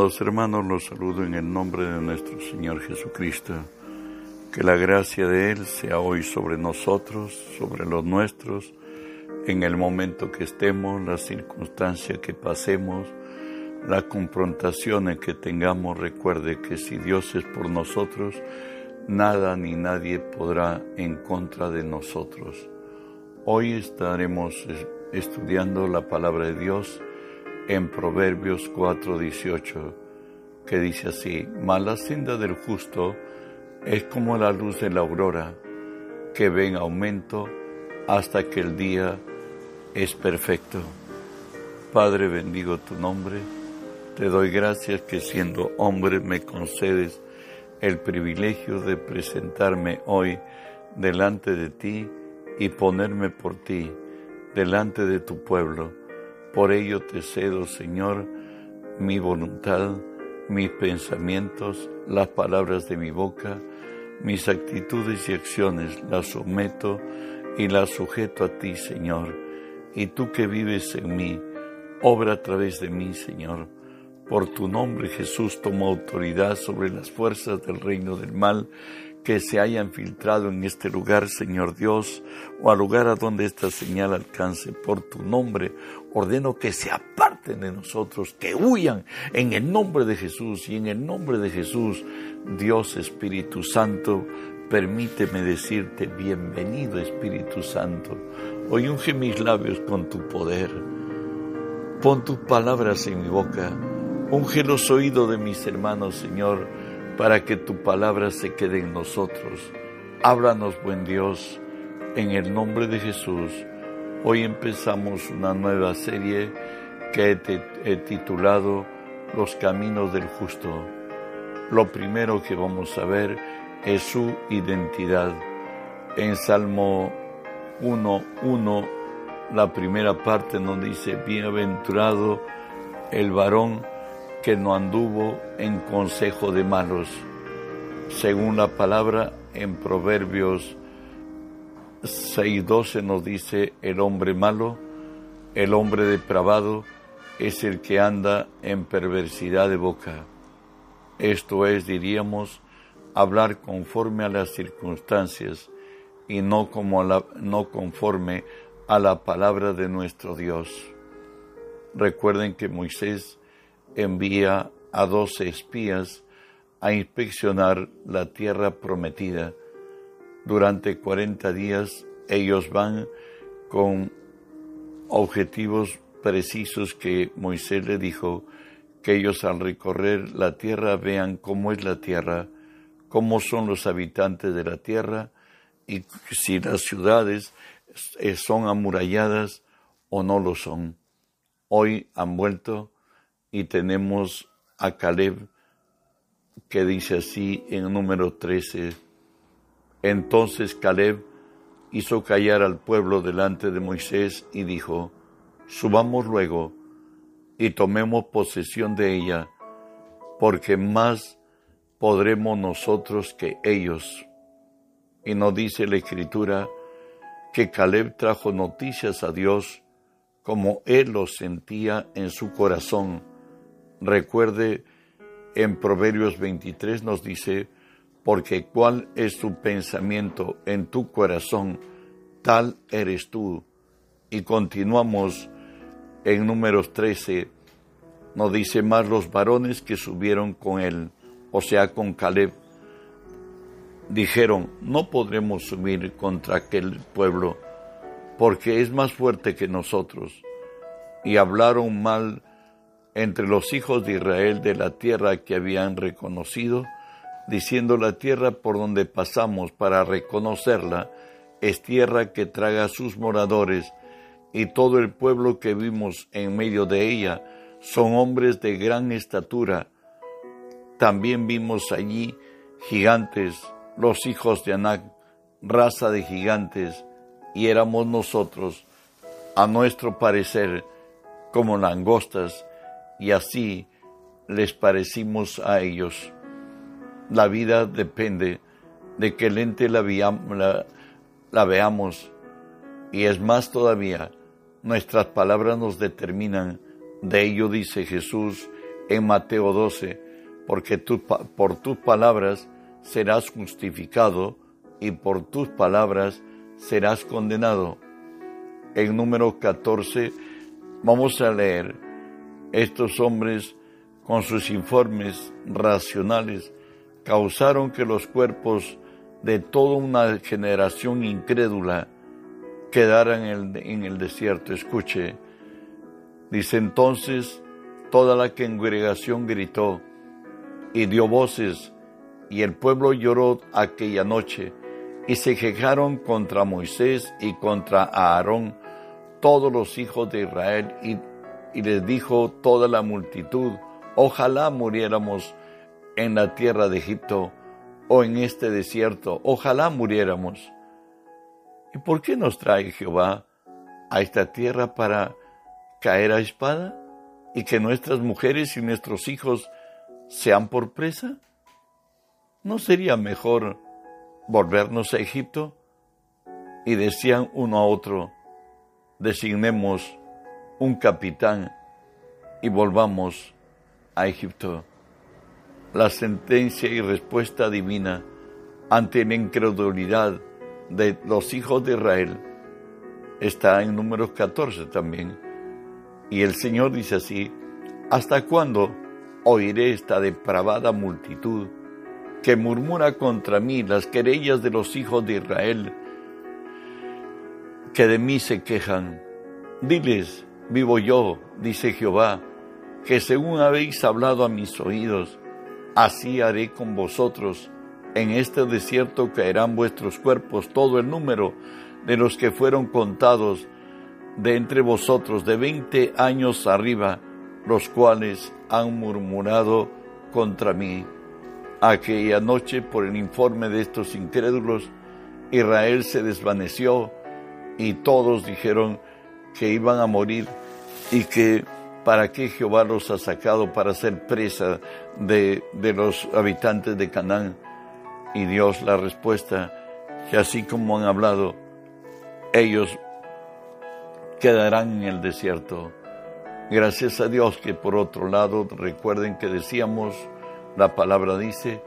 Amados hermanos, los saludo en el nombre de nuestro Señor Jesucristo. Que la gracia de Él sea hoy sobre nosotros, sobre los nuestros, en el momento que estemos, la circunstancia que pasemos, la confrontación que tengamos. Recuerde que si Dios es por nosotros, nada ni nadie podrá en contra de nosotros. Hoy estaremos estudiando la palabra de Dios en Proverbios 4:18, que dice así, mala senda del justo es como la luz de la aurora, que ve en aumento hasta que el día es perfecto. Padre, bendigo tu nombre, te doy gracias que siendo hombre me concedes el privilegio de presentarme hoy delante de ti y ponerme por ti delante de tu pueblo por ello te cedo, Señor, mi voluntad, mis pensamientos, las palabras de mi boca, mis actitudes y acciones, las someto y las sujeto a ti, Señor. Y tú que vives en mí, obra a través de mí, Señor. Por tu nombre, Jesús, toma autoridad sobre las fuerzas del reino del mal que se hayan filtrado en este lugar, Señor Dios, o al lugar a donde esta señal alcance. Por tu nombre, ordeno que se aparten de nosotros, que huyan en el nombre de Jesús y en el nombre de Jesús, Dios Espíritu Santo, permíteme decirte, bienvenido Espíritu Santo. Hoy unge mis labios con tu poder. Pon tus palabras en mi boca. Unge los oídos de mis hermanos, Señor para que tu palabra se quede en nosotros. Háblanos, buen Dios, en el nombre de Jesús. Hoy empezamos una nueva serie que he, titulado Los Caminos del Justo. Lo primero que vamos a ver es su identidad. En Salmo 1.1, la primera parte nos dice, bienaventurado el varón que no anduvo en consejo de malos. Según la palabra en Proverbios 6:12 nos dice, el hombre malo, el hombre depravado, es el que anda en perversidad de boca. Esto es, diríamos, hablar conforme a las circunstancias y no, como la, no conforme a la palabra de nuestro Dios. Recuerden que Moisés envía a doce espías a inspeccionar la tierra prometida. Durante cuarenta días ellos van con objetivos precisos que Moisés le dijo, que ellos al recorrer la tierra vean cómo es la tierra, cómo son los habitantes de la tierra y si las ciudades son amuralladas o no lo son. Hoy han vuelto y tenemos a Caleb que dice así en número 13, entonces Caleb hizo callar al pueblo delante de Moisés y dijo, subamos luego y tomemos posesión de ella, porque más podremos nosotros que ellos. Y nos dice la escritura que Caleb trajo noticias a Dios como él lo sentía en su corazón Recuerde, en Proverbios 23 nos dice, porque cuál es tu pensamiento en tu corazón, tal eres tú. Y continuamos en números 13, nos dice más los varones que subieron con él, o sea, con Caleb, dijeron, no podremos subir contra aquel pueblo, porque es más fuerte que nosotros. Y hablaron mal entre los hijos de Israel de la tierra que habían reconocido, diciendo la tierra por donde pasamos para reconocerla es tierra que traga a sus moradores, y todo el pueblo que vimos en medio de ella son hombres de gran estatura. También vimos allí gigantes, los hijos de Anac, raza de gigantes, y éramos nosotros, a nuestro parecer, como langostas, y así les parecimos a ellos. La vida depende de que lente la, la, la veamos y es más todavía, nuestras palabras nos determinan. De ello dice Jesús en Mateo 12, porque por tus palabras serás justificado y por tus palabras serás condenado. En número 14 vamos a leer, estos hombres con sus informes racionales causaron que los cuerpos de toda una generación incrédula quedaran en el, desierto. Escuche, dice entonces toda la congregación gritó y dio voces, y el pueblo lloró aquella noche, y se quejaron contra Moisés y contra Aarón todos los hijos de Israel, y les dijo toda la multitud, ojalá muriéramos en la tierra de Egipto o en este desierto, ojalá muriéramos. ¿Y por qué nos trae Jehová a esta tierra para caer a espada y que nuestras mujeres y nuestros hijos sean por presa? ¿No sería mejor volvernos a Egipto? Y decían uno a otro, designemos un capitán y volvamos a Egipto. La sentencia y respuesta divina ante la incredulidad de los hijos de Israel está en números 14 también. Y el Señor dice así, ¿hasta cuándo oiré esta depravada multitud que murmura contra mí las querellas de los hijos de Israel que de mí se quejan? Diles, vivo yo, dice Jehová, que según habéis hablado a mis oídos, así haré con vosotros. En este desierto caerán vuestros cuerpos, todo el número de los que fueron contados de entre vosotros de veinte años arriba, los cuales han murmurado contra mí. Aquella noche, por el informe de estos incrédulos, Israel se desvaneció y todos dijeron que iban a morir y que para qué Jehová los ha sacado para ser presa de, de los habitantes de Canaán. Y Dios la respuesta, que así como han hablado, ellos quedarán en el desierto. Gracias a Dios que por otro lado, recuerden que decíamos, la palabra dice,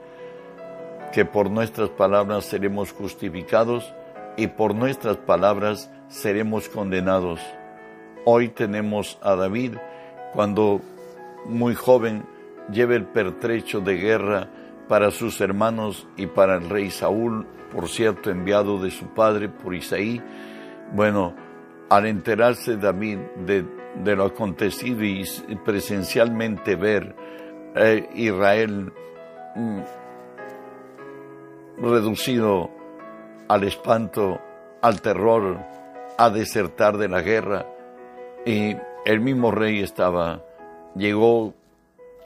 que por nuestras palabras seremos justificados y por nuestras palabras seremos condenados. Hoy tenemos a David cuando muy joven lleva el pertrecho de guerra para sus hermanos y para el rey Saúl, por cierto enviado de su padre por Isaí. Bueno, al enterarse David de, lo acontecido y presencialmente ver eh, Israel mm, reducido al espanto, al terror, a desertar de la guerra, y el mismo rey estaba, llegó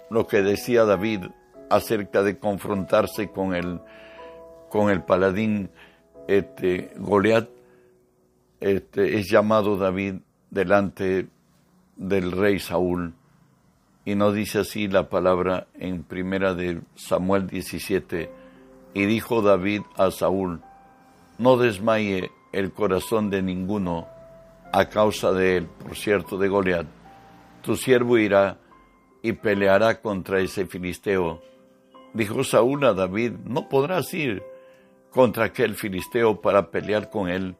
lo que decía David acerca de confrontarse con el, con el paladín este, Goliat, este, es llamado David delante del rey Saúl. Y no dice así la palabra en primera de Samuel 17. Y dijo David a Saúl, no desmaye el corazón de ninguno a causa de él, por cierto, de Goliat. Tu siervo irá y peleará contra ese filisteo. Dijo Saúl a David, no podrás ir contra aquel filisteo para pelear con él,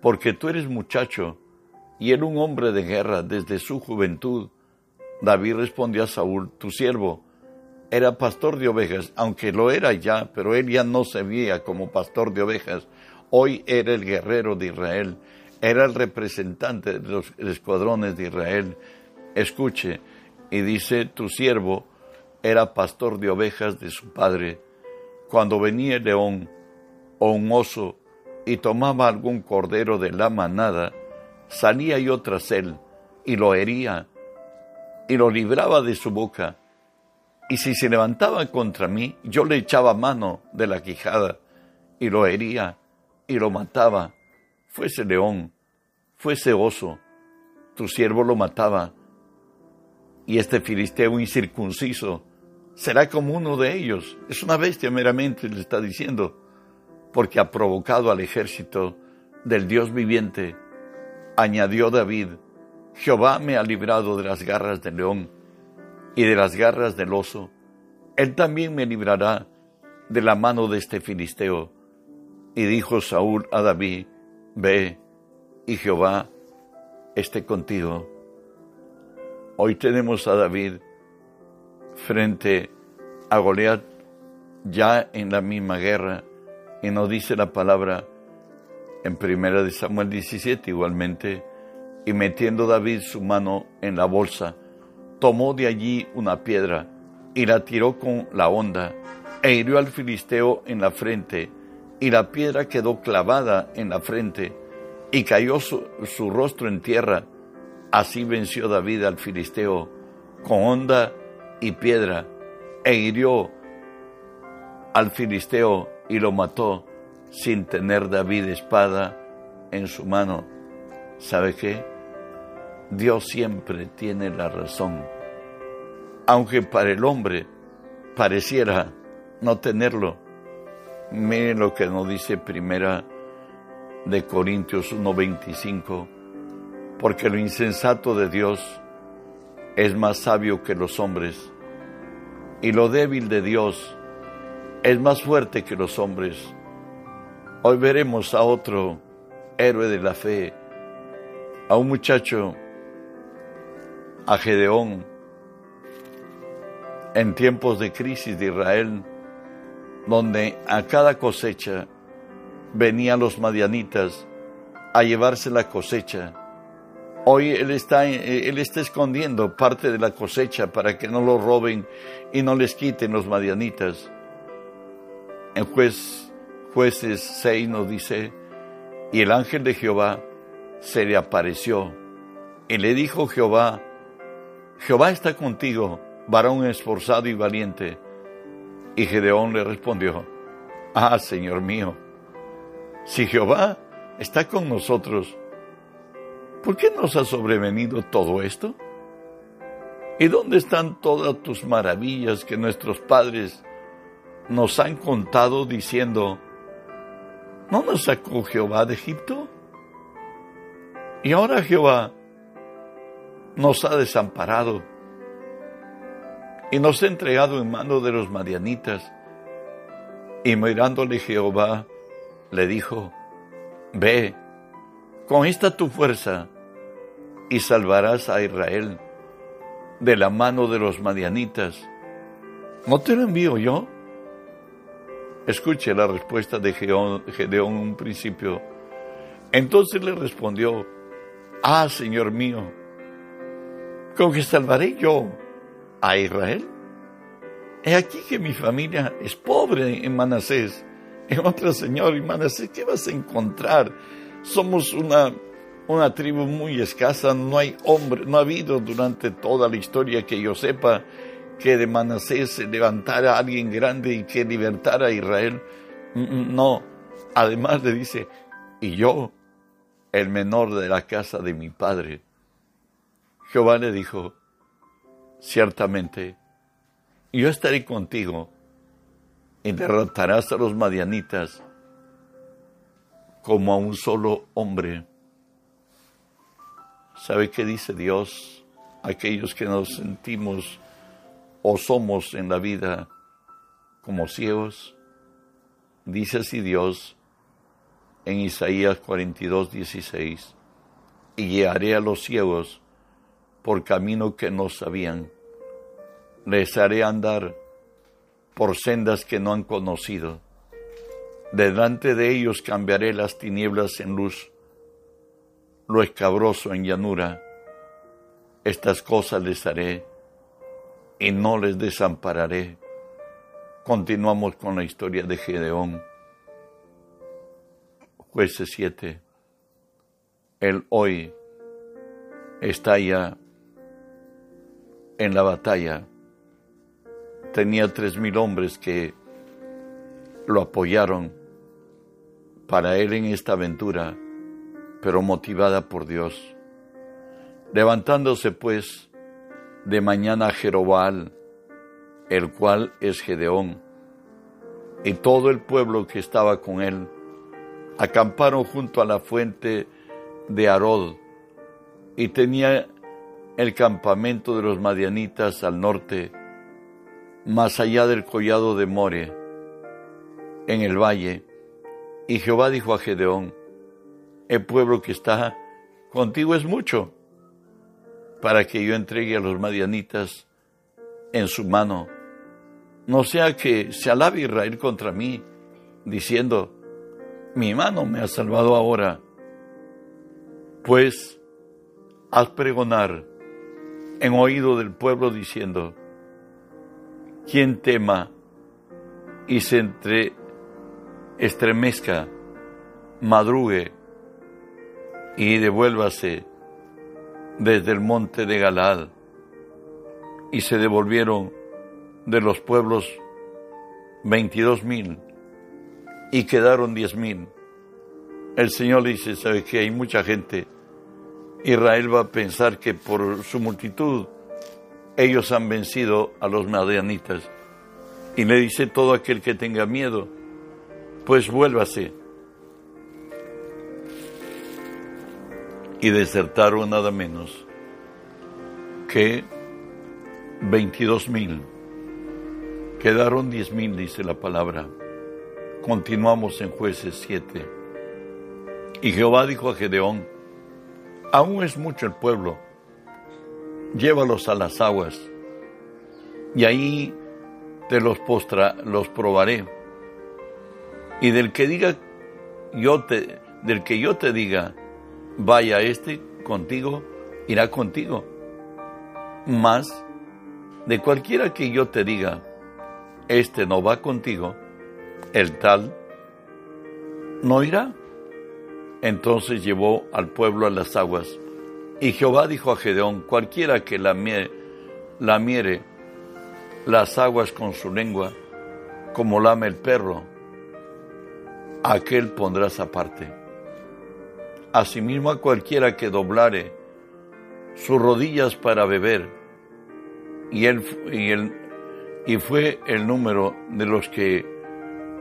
porque tú eres muchacho y él un hombre de guerra desde su juventud. David respondió a Saúl, tu siervo era pastor de ovejas, aunque lo era ya, pero él ya no se veía como pastor de ovejas. Hoy era el guerrero de Israel, era el representante de los escuadrones de Israel. Escuche, y dice, tu siervo era pastor de ovejas de su padre. Cuando venía el león o un oso y tomaba algún cordero de la manada, salía yo tras él y lo hería y lo libraba de su boca. Y si se levantaba contra mí, yo le echaba mano de la quijada y lo hería y lo mataba, fuese león, fuese oso, tu siervo lo mataba. Y este filisteo incircunciso será como uno de ellos. Es una bestia meramente, le está diciendo, porque ha provocado al ejército del Dios viviente. Añadió David, Jehová me ha librado de las garras del león y de las garras del oso. Él también me librará de la mano de este filisteo. Y dijo Saúl a David, ve, y Jehová esté contigo. Hoy tenemos a David frente a Goliat ya en la misma guerra y nos dice la palabra en primera de Samuel 17 igualmente y metiendo David su mano en la bolsa tomó de allí una piedra y la tiró con la honda e hirió al filisteo en la frente y la piedra quedó clavada en la frente y cayó su, rostro en tierra. Así venció David al filisteo con honda y piedra e hirió al filisteo y lo mató sin tener David espada en su mano. ¿Sabe qué? Dios siempre tiene la razón. Aunque para el hombre pareciera no tenerlo. Miren lo que nos dice primera de Corintios 1:25, porque lo insensato de Dios es más sabio que los hombres, y lo débil de Dios es más fuerte que los hombres. Hoy veremos a otro héroe de la fe, a un muchacho, a Gedeón, en tiempos de crisis de Israel, donde a cada cosecha venían los madianitas a llevarse la cosecha. Hoy él está, él está escondiendo parte de la cosecha para que no lo roben y no les quiten los madianitas. En juez, jueces 6 nos dice, y el ángel de Jehová se le apareció y le dijo Jehová, Jehová está contigo, varón esforzado y valiente. Y Gedeón le respondió, Ah, Señor mío, si Jehová está con nosotros, ¿por qué nos ha sobrevenido todo esto? ¿Y dónde están todas tus maravillas que nuestros padres nos han contado diciendo, ¿no nos sacó Jehová de Egipto? Y ahora Jehová nos ha desamparado y nos ha entregado en mano de los madianitas. Y mirándole Jehová, le dijo, Ve, con esta tu fuerza, y salvarás a Israel de la mano de los madianitas. ¿No te lo envío yo? Escuche la respuesta de Gedeón, en un principio. Entonces le respondió, Ah, Señor mío, ¿con qué salvaré yo a Israel. He aquí que mi familia es pobre en Manasés. En otra, Señor, y Manasés, ¿qué vas a encontrar? Somos una, una tribu muy escasa, no hay hombre, no ha habido durante toda la historia que yo sepa que de Manasés se levantara alguien grande y que libertara a Israel. Mm, mm, no, además le dice, y yo, el menor de la casa de mi padre. Jehová le dijo, ciertamente, yo estaré contigo y derrotarás a los madianitas como a un solo hombre. ¿Sabe qué dice Dios? Aquellos que nos sentimos o somos en la vida como ciegos. Dice así Dios en Isaías 42, 16, y guiaré a los ciegos por camino que no sabían. Les haré andar por sendas que no han conocido. Delante de ellos cambiaré las tinieblas en luz, lo escabroso en llanura. Estas cosas les haré y no les desampararé. Continuamos con la historia de Gedeón. Jueces 7. Él hoy está ya en la batalla. Tenía tres mil hombres que lo apoyaron para él en esta aventura, pero motivada por Dios. Levantándose pues de mañana Jerobal, el cual es Gedeón, y todo el pueblo que estaba con él, acamparon junto a la fuente de Arod, y tenía el campamento de los madianitas al norte, más allá del collado de More, en el valle. Y Jehová dijo a Gedeón, el pueblo que está contigo es mucho, para que yo entregue a los madianitas en su mano. No sea que se alabe Israel contra mí, diciendo, mi mano me ha salvado ahora. Pues haz pregonar en oído del pueblo diciendo, quien tema y se entre, estremezca, madrugue y devuélvase desde el monte de Galad. Y se devolvieron de los pueblos veintidós mil y quedaron diez mil. El Señor dice, ¿sabe que hay mucha gente? Israel va a pensar que por su multitud ellos han vencido a los madianitas. Y le dice todo aquel que tenga miedo, pues vuélvase. Y desertaron nada menos que veintidós mil. Quedaron diez mil, dice la palabra. Continuamos en jueces 7. Y Jehová dijo a Gedeón, aún es mucho el pueblo llévalos a las aguas, y ahí te los postra, los probaré. Y del que diga yo te, del que yo te diga, vaya este contigo, irá contigo. Mas de cualquiera que yo te diga, este no va contigo, el tal no irá. Entonces llevó al pueblo a las aguas y Jehová dijo a Gedeón, cualquiera que la miere las aguas con su lengua, como lame el perro, aquel pondrás aparte. Asimismo a cualquiera que doblare sus rodillas para beber, y, él, y, él, y fue el número de los que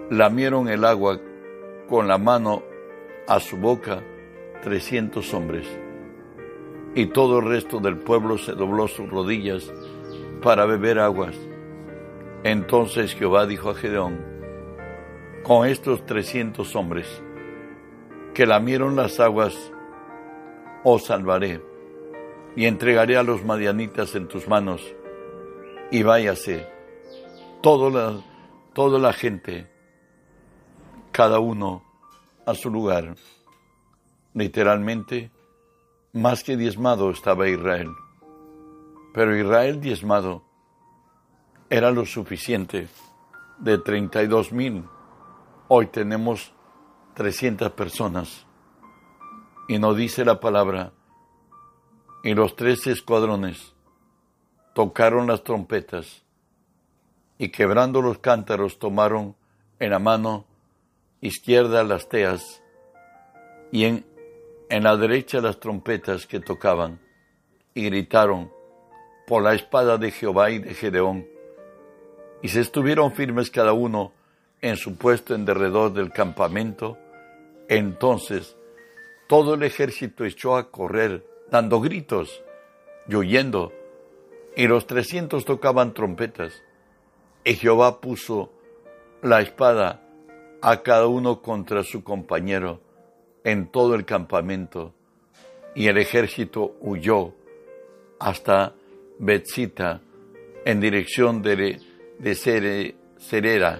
lamieron el agua con la mano a su boca, trescientos hombres y todo el resto del pueblo se dobló sus rodillas para beber aguas. Entonces Jehová dijo a Gedeón, con estos trescientos hombres que lamieron las aguas, os salvaré y entregaré a los madianitas en tus manos y váyase toda la, toda la gente, cada uno a su lugar. Literalmente, más que diezmado estaba Israel. Pero Israel diezmado era lo suficiente. De 32 mil, hoy tenemos 300 personas. Y nos dice la palabra, y los tres escuadrones tocaron las trompetas y quebrando los cántaros tomaron en la mano izquierda las teas y en en la derecha las trompetas que tocaban, y gritaron, por la espada de Jehová y de Gedeón, y se estuvieron firmes cada uno en su puesto en derredor del campamento. Entonces todo el ejército echó a correr, dando gritos y huyendo, y los trescientos tocaban trompetas. Y Jehová puso la espada a cada uno contra su compañero en todo el campamento y el ejército huyó hasta Betzita en dirección de, de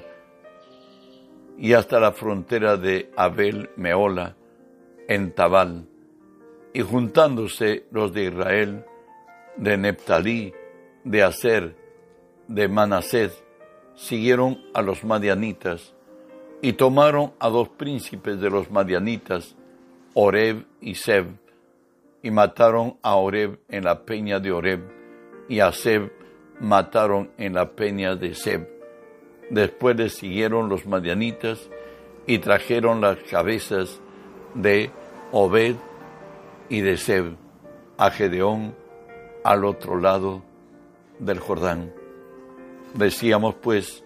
y hasta la frontera de Abel Meola en Tabal. Y juntándose los de Israel de Neptalí, de Aser, de Manasés, siguieron a los madianitas y tomaron a dos príncipes de los madianitas, Oreb y Seb, y mataron a Oreb en la peña de Oreb, y a Seb mataron en la peña de Seb. Después les siguieron los madianitas y trajeron las cabezas de Obed y de Seb a Gedeón al otro lado del Jordán. Decíamos pues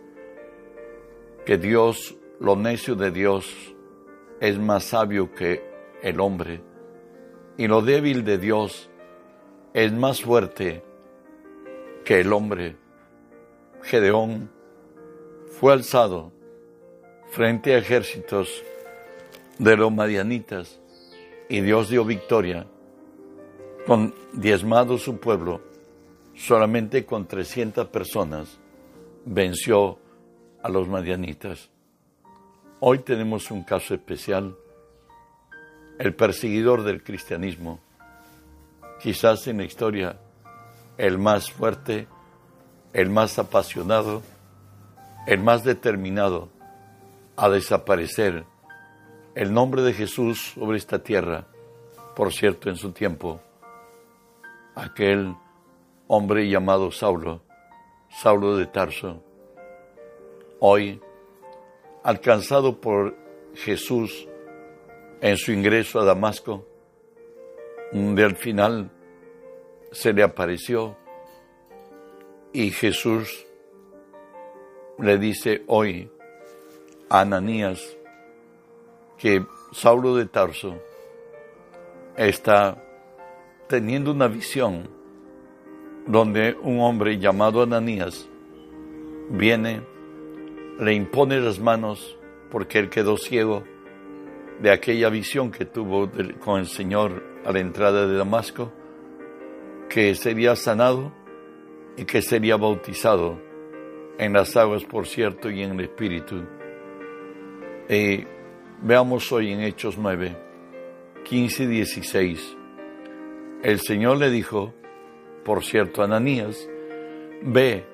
que Dios lo necio de Dios es más sabio que el hombre, y lo débil de Dios es más fuerte que el hombre. Gedeón fue alzado frente a ejércitos de los madianitas y Dios dio victoria con diezmado su pueblo, solamente con 300 personas venció a los madianitas. Hoy tenemos un caso especial, el perseguidor del cristianismo, quizás en la historia el más fuerte, el más apasionado, el más determinado a desaparecer el nombre de Jesús sobre esta tierra, por cierto, en su tiempo, aquel hombre llamado Saulo, Saulo de Tarso, hoy alcanzado por Jesús en su ingreso a Damasco, donde al final se le apareció y Jesús le dice hoy a Ananías que Saulo de Tarso está teniendo una visión donde un hombre llamado Ananías viene, le impone las manos porque él quedó ciego de aquella visión que tuvo con el Señor a la entrada de Damasco, que sería sanado y que sería bautizado en las aguas, por cierto, y en el Espíritu. Y veamos hoy en Hechos 9, 15 y 16. El Señor le dijo, por cierto, a Ananías, ve,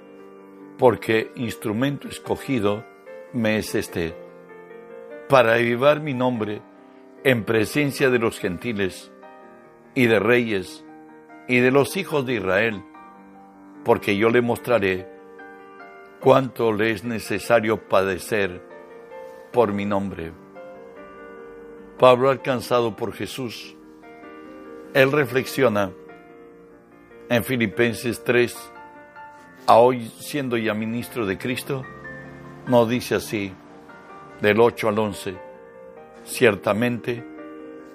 porque instrumento escogido me es este, para avivar mi nombre en presencia de los gentiles y de reyes y de los hijos de Israel, porque yo le mostraré cuánto le es necesario padecer por mi nombre. Pablo alcanzado por Jesús, él reflexiona en Filipenses 3, a hoy siendo ya ministro de Cristo, no dice así, del 8 al 11, ciertamente,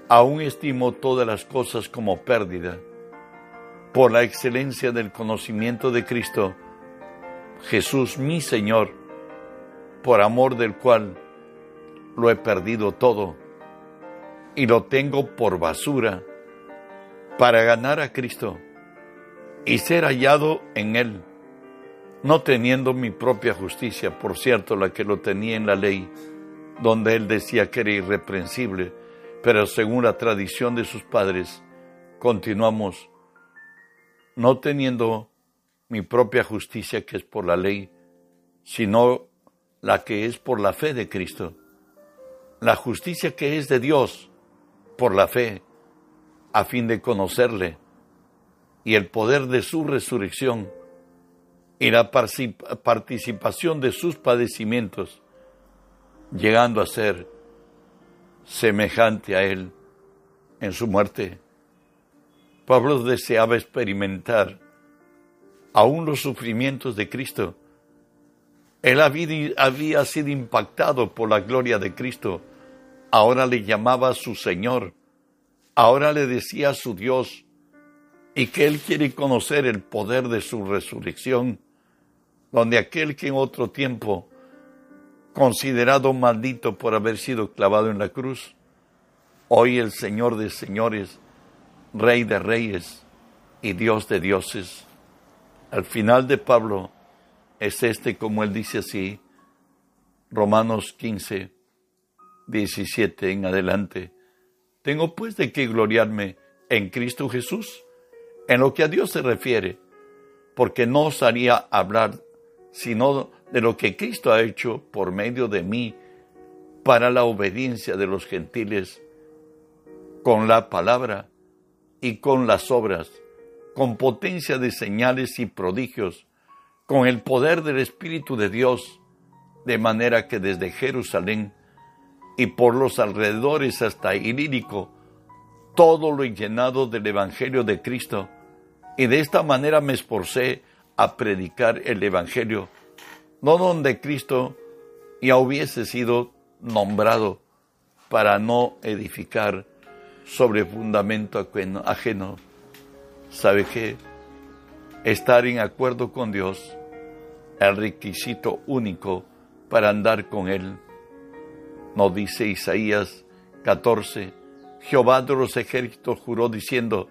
aún estimo todas las cosas como pérdida, por la excelencia del conocimiento de Cristo, Jesús mi Señor, por amor del cual lo he perdido todo y lo tengo por basura para ganar a Cristo y ser hallado en Él, no teniendo mi propia justicia, por cierto, la que lo tenía en la ley, donde Él decía que era irreprensible, pero según la tradición de sus padres, continuamos no teniendo mi propia justicia que es por la ley, sino la que es por la fe de Cristo, la justicia que es de Dios por la fe, a fin de conocerle y el poder de su resurrección y la participación de sus padecimientos, llegando a ser semejante a Él en su muerte. Pablo deseaba experimentar aún los sufrimientos de Cristo. Él había, sido impactado por la gloria de Cristo. Ahora le llamaba a su Señor. Ahora le decía a su Dios, y que Él quiere conocer el poder de su resurrección, donde aquel que en otro tiempo, considerado maldito por haber sido clavado en la cruz, hoy el Señor de señores, Rey de reyes y Dios de dioses. Al final de Pablo es este, como él dice así, Romanos 15, 17 en adelante. Tengo pues de qué gloriarme en Cristo Jesús en lo que a Dios se refiere, porque no osaría hablar sino de lo que Cristo ha hecho por medio de mí para la obediencia de los gentiles, con la palabra y con las obras, con potencia de señales y prodigios, con el poder del Espíritu de Dios, de manera que desde Jerusalén y por los alrededores hasta Ilírico, todo lo llenado del Evangelio de Cristo, y de esta manera me esforcé a predicar el Evangelio, no donde Cristo ya hubiese sido nombrado para no edificar sobre fundamento ajeno, ¿Sabe qué? Estar en acuerdo con Dios, el requisito único para andar con Él. Nos dice Isaías 14, Jehová de los ejércitos juró diciendo,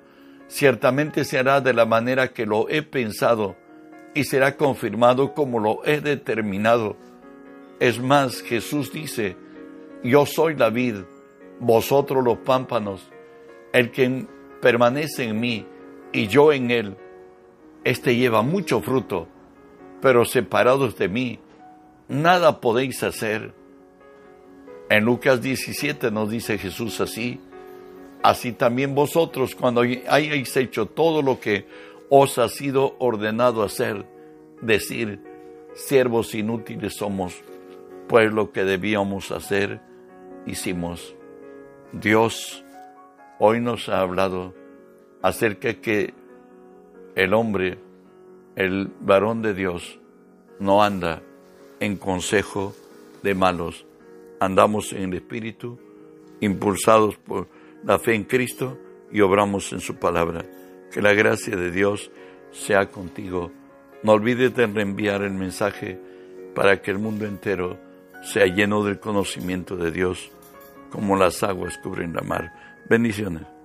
ciertamente se hará de la manera que lo he pensado y será confirmado como lo he determinado. Es más, Jesús dice, yo soy la vid, vosotros los pámpanos, el que permanece en mí y yo en él, este lleva mucho fruto, pero separados de mí, nada podéis hacer. En Lucas 17 nos dice Jesús así, así también vosotros cuando hayáis hecho todo lo que os ha sido ordenado hacer, decir, siervos inútiles somos, pues lo que debíamos hacer, hicimos. Dios hoy nos ha hablado acerca que el hombre, el varón de Dios, no anda en consejo de malos, andamos en el Espíritu, impulsados por la fe en Cristo y obramos en su palabra. Que la gracia de Dios sea contigo. No olvides de reenviar el mensaje para que el mundo entero sea lleno del conocimiento de Dios, como las aguas cubren la mar. Bendiciones.